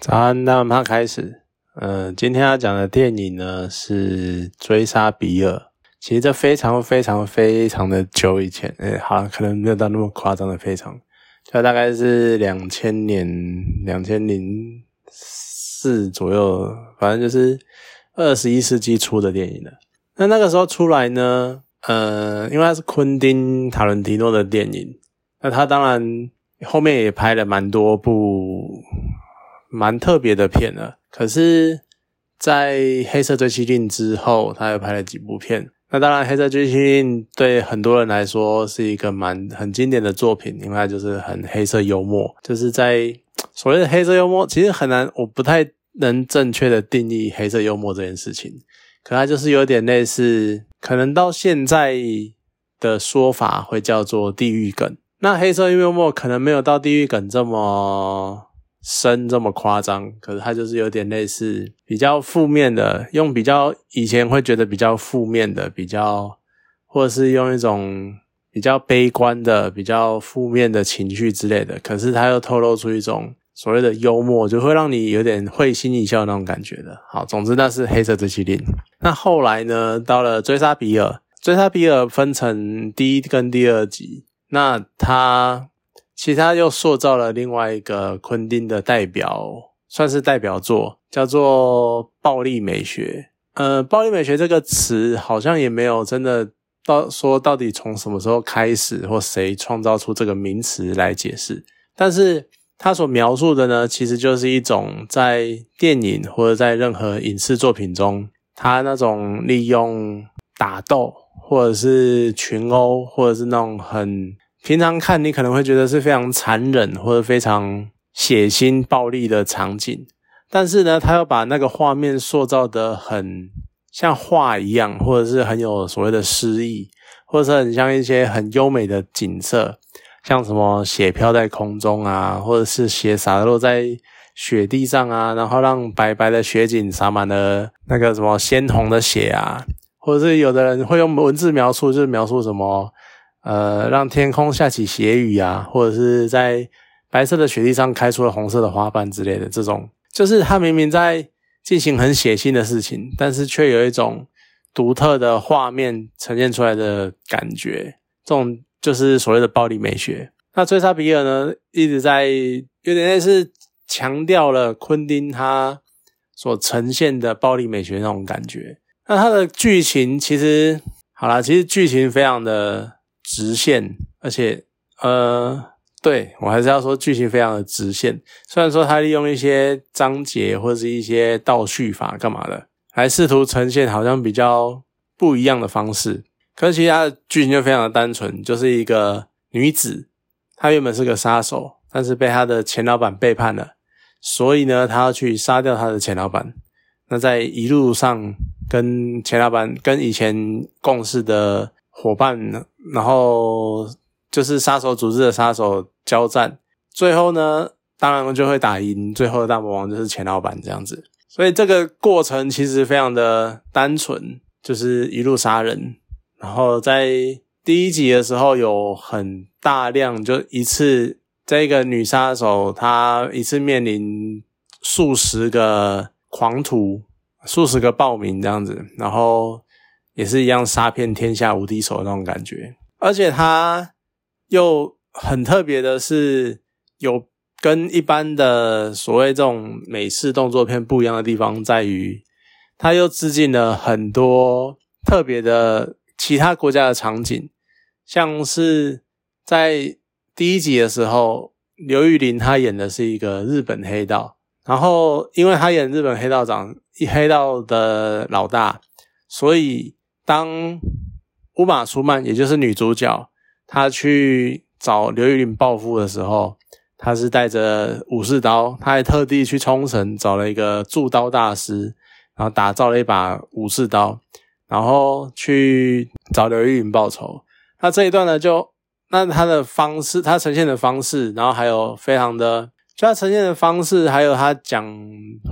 早安，那我们开始。嗯，今天要讲的电影呢是《追杀比尔》。其实这非常非常非常的久以前，哎，好，可能没有到那么夸张的非常，就大概是两千年、两千零四左右，反正就是二十一世纪初的电影了。那那个时候出来呢，呃，因为它是昆汀·塔伦提诺的电影，那他当然后面也拍了蛮多部。蛮特别的片了，可是，在《黑色追击令》之后，他又拍了几部片。那当然，《黑色追击令》对很多人来说是一个蛮很经典的作品，因为它就是很黑色幽默。就是在所谓的黑色幽默，其实很难，我不太能正确的定义黑色幽默这件事情。可它就是有点类似，可能到现在的说法会叫做地狱梗。那黑色幽默可能没有到地狱梗这么。深这么夸张，可是它就是有点类似比较负面的，用比较以前会觉得比较负面的，比较或者是用一种比较悲观的、比较负面的情绪之类的，可是它又透露出一种所谓的幽默，就会让你有点会心一笑那种感觉的。好，总之那是黑色追击令。那后来呢，到了追杀比尔，追杀比尔分成第一跟第二集，那它。其他又塑造了另外一个昆汀的代表，算是代表作，叫做暴力美学。呃，暴力美学这个词好像也没有真的到说到底从什么时候开始或谁创造出这个名词来解释。但是他所描述的呢，其实就是一种在电影或者在任何影视作品中，他那种利用打斗或者是群殴或者是那种很。平常看你可能会觉得是非常残忍或者非常血腥暴力的场景，但是呢，他又把那个画面塑造的很像画一样，或者是很有所谓的诗意，或者是很像一些很优美的景色，像什么血飘在空中啊，或者是血洒落在雪地上啊，然后让白白的雪景洒满了那个什么鲜红的血啊，或者是有的人会用文字描述，就是描述什么。呃，让天空下起斜雨啊，或者是在白色的雪地上开出了红色的花瓣之类的，这种就是他明明在进行很血腥的事情，但是却有一种独特的画面呈现出来的感觉，这种就是所谓的暴力美学。那追杀比尔呢，一直在有点类似强调了昆汀他所呈现的暴力美学那种感觉。那他的剧情其实好啦，其实剧情非常的。直线，而且，呃，对我还是要说剧情非常的直线。虽然说他利用一些章节或者是一些倒叙法干嘛的，来试图呈现好像比较不一样的方式。可是其他的剧情就非常的单纯，就是一个女子，她原本是个杀手，但是被她的前老板背叛了，所以呢，她要去杀掉她的前老板。那在一路上跟前老板跟以前共事的。伙伴，然后就是杀手组织的杀手交战，最后呢，当然就会打赢，最后的大魔王就是钱老板这样子。所以这个过程其实非常的单纯，就是一路杀人。然后在第一集的时候，有很大量，就一次这个女杀手她一次面临数十个狂徒，数十个暴民这样子，然后。也是一样杀遍天下无敌手的那种感觉，而且他又很特别的是，有跟一般的所谓这种美式动作片不一样的地方，在于他又致敬了很多特别的其他国家的场景，像是在第一集的时候，刘玉玲她演的是一个日本黑道，然后因为她演日本黑道长一黑道的老大，所以。当乌玛苏曼，也就是女主角，她去找刘玉玲报复的时候，她是带着武士刀，她还特地去冲绳找了一个铸刀大师，然后打造了一把武士刀，然后去找刘玉玲报仇。那这一段呢，就那他的方式，他呈现的方式，然后还有非常的，就他呈现的方式，还有他讲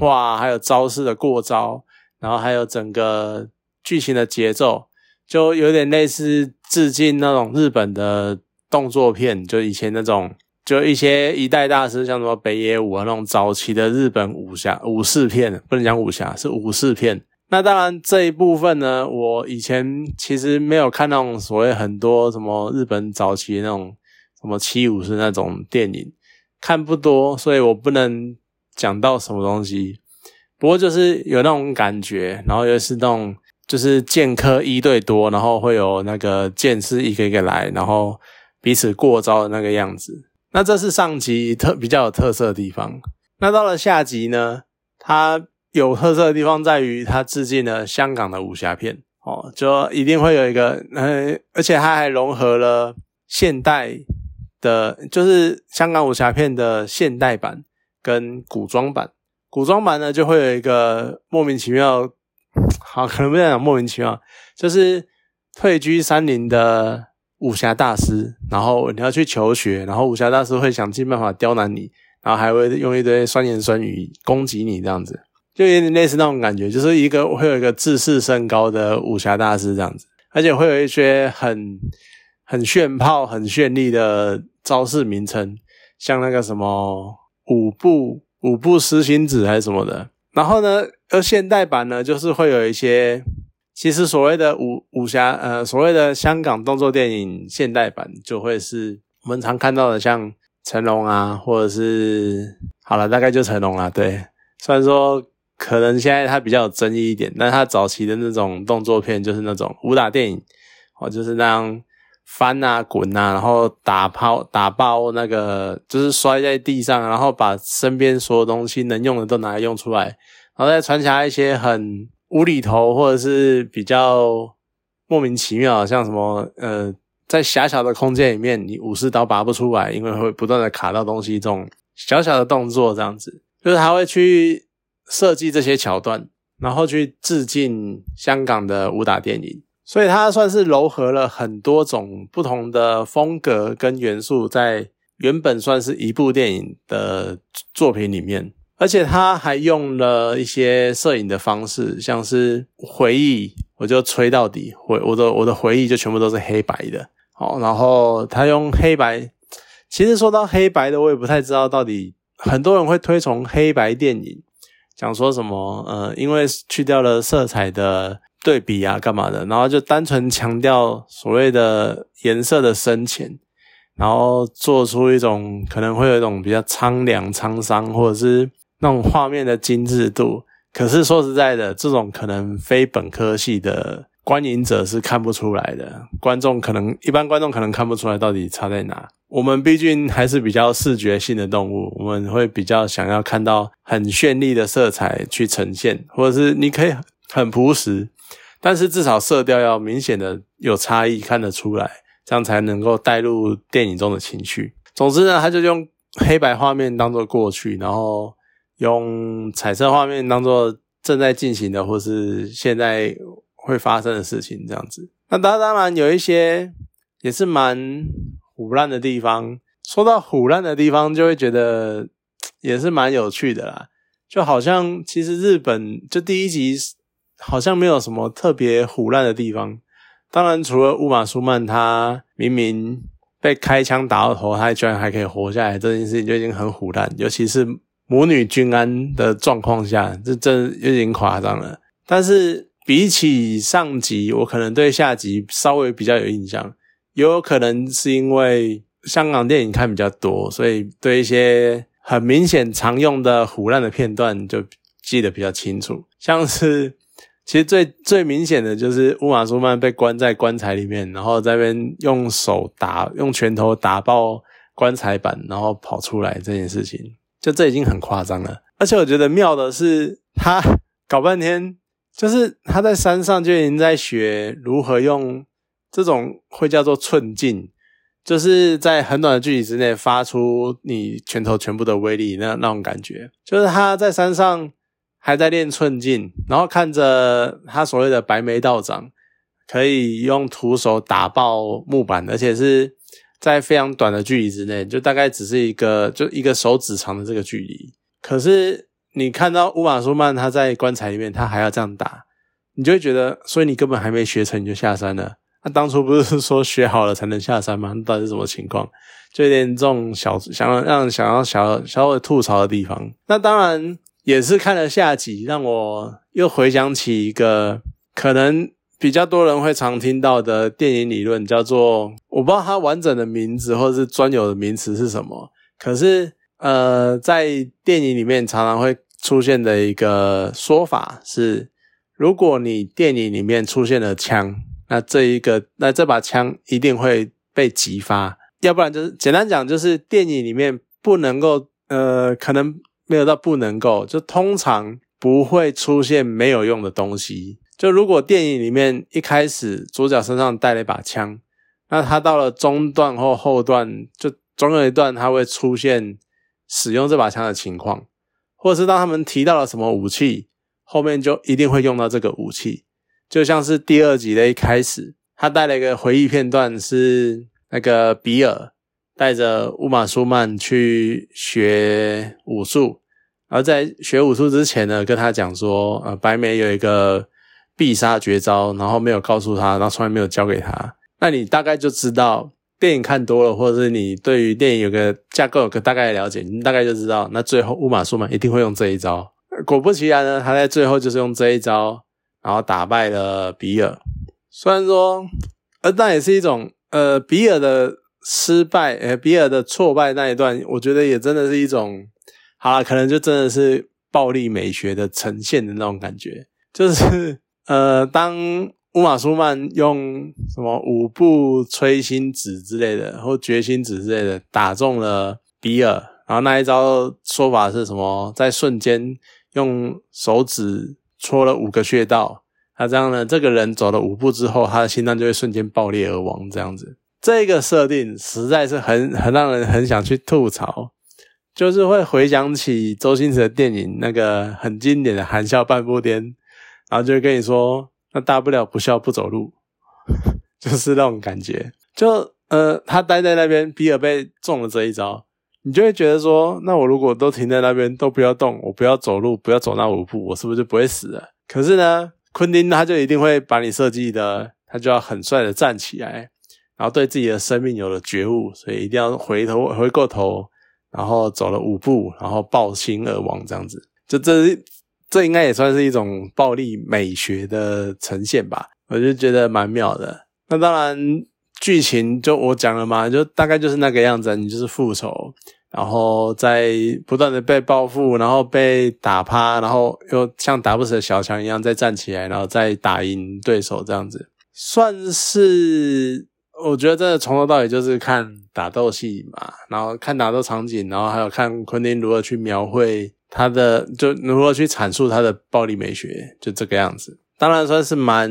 话，还有招式的过招，然后还有整个。剧情的节奏就有点类似致敬那种日本的动作片，就以前那种就一些一代大师，像什么北野武啊那种早期的日本武侠武士片，不能讲武侠，是武士片。那当然这一部分呢，我以前其实没有看那种所谓很多什么日本早期那种什么七武士那种电影，看不多，所以我不能讲到什么东西。不过就是有那种感觉，然后又是那种就是剑客一对多，然后会有那个剑士一个一个来，然后彼此过招的那个样子。那这是上集特比较有特色的地方。那到了下集呢，它有特色的地方在于它致敬了香港的武侠片哦，就一定会有一个呃，而且它还融合了现代的，就是香港武侠片的现代版跟古装版。古装版呢就会有一个莫名其妙，好可能不能讲莫名其妙，就是退居山林的。武侠大师，然后你要去求学，然后武侠大师会想尽办法刁难你，然后还会用一堆酸言酸语攻击你，这样子就有点类似那种感觉，就是一个会有一个自视甚高的武侠大师这样子，而且会有一些很很炫炮、很绚丽的招式名称，像那个什么五步五步失心子还是什么的。然后呢，而现代版呢，就是会有一些。其实所谓的武武侠，呃，所谓的香港动作电影现代版，就会是我们常看到的，像成龙啊，或者是好了，大概就成龙啊。对，虽然说可能现在他比较有争议一点，但他早期的那种动作片，就是那种武打电影，哦，就是那样翻啊、滚啊，然后打抛、打爆那个，就是摔在地上，然后把身边所有东西能用的都拿来用出来，然后再传下一些很。无厘头，或者是比较莫名其妙，像什么呃，在狭小的空间里面，你武士刀拔不出来，因为会不断的卡到东西，这种小小的动作，这样子，就是他会去设计这些桥段，然后去致敬香港的武打电影，所以他算是糅合了很多种不同的风格跟元素，在原本算是一部电影的作品里面。而且他还用了一些摄影的方式，像是回忆，我就吹到底，回我的我的回忆就全部都是黑白的。好，然后他用黑白，其实说到黑白的，我也不太知道到底很多人会推崇黑白电影，讲说什么，呃，因为去掉了色彩的对比啊，干嘛的，然后就单纯强调所谓的颜色的深浅，然后做出一种可能会有一种比较苍凉、沧桑，或者是。那种画面的精致度，可是说实在的，这种可能非本科系的观影者是看不出来的。观众可能一般观众可能看不出来到底差在哪。我们毕竟还是比较视觉性的动物，我们会比较想要看到很绚丽的色彩去呈现，或者是你可以很朴实，但是至少色调要明显的有差异，看得出来，这样才能够带入电影中的情绪。总之呢，他就用黑白画面当做过去，然后。用彩色画面当做正在进行的，或是现在会发生的事情，这样子。那当当然有一些也是蛮腐烂的地方。说到腐烂的地方，就会觉得也是蛮有趣的啦。就好像其实日本就第一集好像没有什么特别腐烂的地方。当然，除了乌马苏曼他明明被开枪打到头，他居然还可以活下来，这件事情就已经很腐烂，尤其是。母女均安的状况下，这真有点夸张了。但是比起上集，我可能对下集稍微比较有印象，也有可能是因为香港电影看比较多，所以对一些很明显常用的腐烂的片段就记得比较清楚。像是其实最最明显的就是乌玛苏曼被关在棺材里面，然后在那边用手打用拳头打爆棺材板，然后跑出来这件事情。就这已经很夸张了，而且我觉得妙的是，他搞半天，就是他在山上就已经在学如何用这种会叫做寸劲，就是在很短的距离之内发出你拳头全部的威力那那种感觉。就是他在山上还在练寸劲，然后看着他所谓的白眉道长可以用徒手打爆木板，而且是。在非常短的距离之内，就大概只是一个就一个手指长的这个距离。可是你看到乌马苏曼他在棺材里面，他还要这样打，你就会觉得，所以你根本还没学成你就下山了那当初不是说学好了才能下山吗？到底是什么情况？就有点这种小想要让想要小稍微吐槽的地方。那当然也是看了下集，让我又回想起一个可能比较多人会常听到的电影理论，叫做我不知道它完整的名字或者是专有的名词是什么。可是呃，在电影里面常常会出现的一个说法是，如果你电影里面出现了枪，那这一个那这把枪一定会被激发。要不然就是简单讲，就是电影里面不能够，呃，可能没有到不能够，就通常不会出现没有用的东西。就如果电影里面一开始主角身上带了一把枪，那他到了中段或后段，就总有一段他会出现使用这把枪的情况，或者是当他们提到了什么武器，后面就一定会用到这个武器。就像是第二集的一开始，他带了一个回忆片段是。那个比尔带着乌玛舒曼去学武术，而在学武术之前呢，跟他讲说，呃，白眉有一个必杀绝招，然后没有告诉他，然后从来没有教给他。那你大概就知道，电影看多了，或者是你对于电影有个架构有个大概的了解，你大概就知道，那最后乌玛舒曼一定会用这一招。果不其然呢，他在最后就是用这一招，然后打败了比尔。虽然说，呃，但也是一种。呃，比尔的失败，呃，比尔的挫败那一段，我觉得也真的是一种，好了，可能就真的是暴力美学的呈现的那种感觉，就是呃，当乌玛苏曼用什么五步摧心指之类的，或决心指之类的打中了比尔，然后那一招说法是什么，在瞬间用手指戳了五个穴道。那这样呢？这个人走了五步之后，他的心脏就会瞬间爆裂而亡。这样子，这个设定实在是很很让人很想去吐槽，就是会回想起周星驰的电影那个很经典的“含笑半步癫”，然后就跟你说：“那大不了不笑不走路。” 就是那种感觉。就呃，他待在那边，比尔被中了这一招，你就会觉得说：“那我如果都停在那边，都不要动，我不要走路，不要走那五步，我是不是就不会死了？”可是呢？昆汀他就一定会把你设计的，他就要很帅的站起来，然后对自己的生命有了觉悟，所以一定要回头回过头，然后走了五步，然后爆心而亡这样子。就这这应该也算是一种暴力美学的呈现吧，我就觉得蛮妙的。那当然剧情就我讲了嘛，就大概就是那个样子，你就是复仇。然后在不断的被报复，然后被打趴，然后又像打不死的小强一样再站起来，然后再打赢对手，这样子算是我觉得真的从头到尾就是看打斗戏嘛，然后看打斗场景，然后还有看昆汀如何去描绘他的，就如何去阐述他的暴力美学，就这个样子。当然算是蛮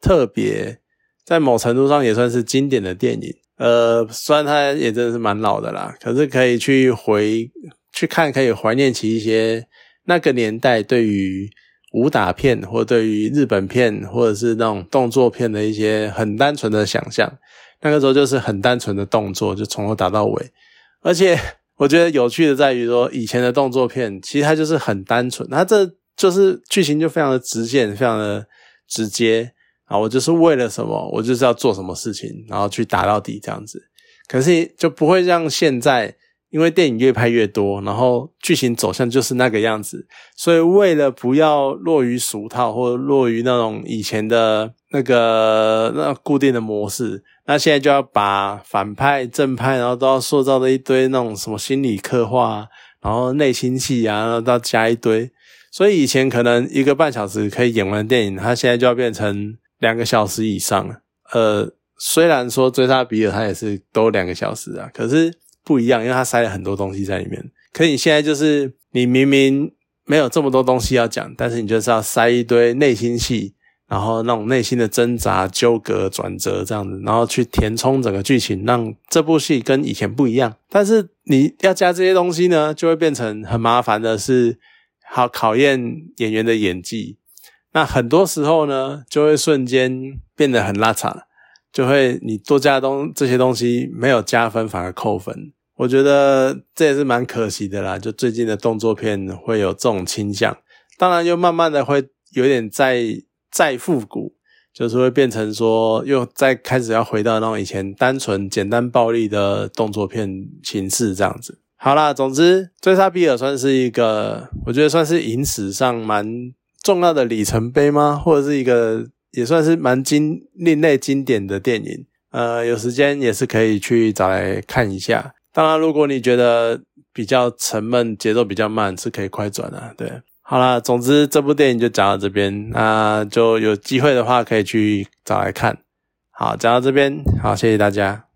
特别，在某程度上也算是经典的电影。呃，虽然它也真的是蛮老的啦，可是可以去回去看，可以怀念起一些那个年代对于武打片或对于日本片或者是那种动作片的一些很单纯的想象。那个时候就是很单纯的动作，就从头打到尾。而且我觉得有趣的在于说，以前的动作片其实它就是很单纯，它这就是剧情就非常的直线，非常的直接。啊，我就是为了什么，我就是要做什么事情，然后去打到底这样子。可是就不会像现在，因为电影越拍越多，然后剧情走向就是那个样子，所以为了不要落于俗套，或者落于那种以前的那个那固定的模式，那现在就要把反派、正派，然后都要塑造的一堆那种什么心理刻画，然后内心戏啊，然后都要加一堆。所以以前可能一个半小时可以演完电影，它现在就要变成。两个小时以上了，呃，虽然说追杀比尔他也是都两个小时啊，可是不一样，因为他塞了很多东西在里面。可你现在就是你明明没有这么多东西要讲，但是你就是要塞一堆内心戏，然后那种内心的挣扎、纠葛、转折这样子，然后去填充整个剧情，让这部戏跟以前不一样。但是你要加这些东西呢，就会变成很麻烦的，是好考验演员的演技。那很多时候呢，就会瞬间变得很拉差，就会你多加东这些东西没有加分，反而扣分。我觉得这也是蛮可惜的啦。就最近的动作片会有这种倾向，当然又慢慢的会有点再再复古，就是会变成说又再开始要回到那种以前单纯简单暴力的动作片形式这样子。好啦，总之《追杀比尔》算是一个，我觉得算是影史上蛮重要的里程碑吗？或者是一个也算是蛮经另类经典的电影。呃，有时间也是可以去找来看一下。当然，如果你觉得比较沉闷、节奏比较慢，是可以快转的。对，好啦，总之这部电影就讲到这边，那就有机会的话可以去找来看。好，讲到这边，好，谢谢大家。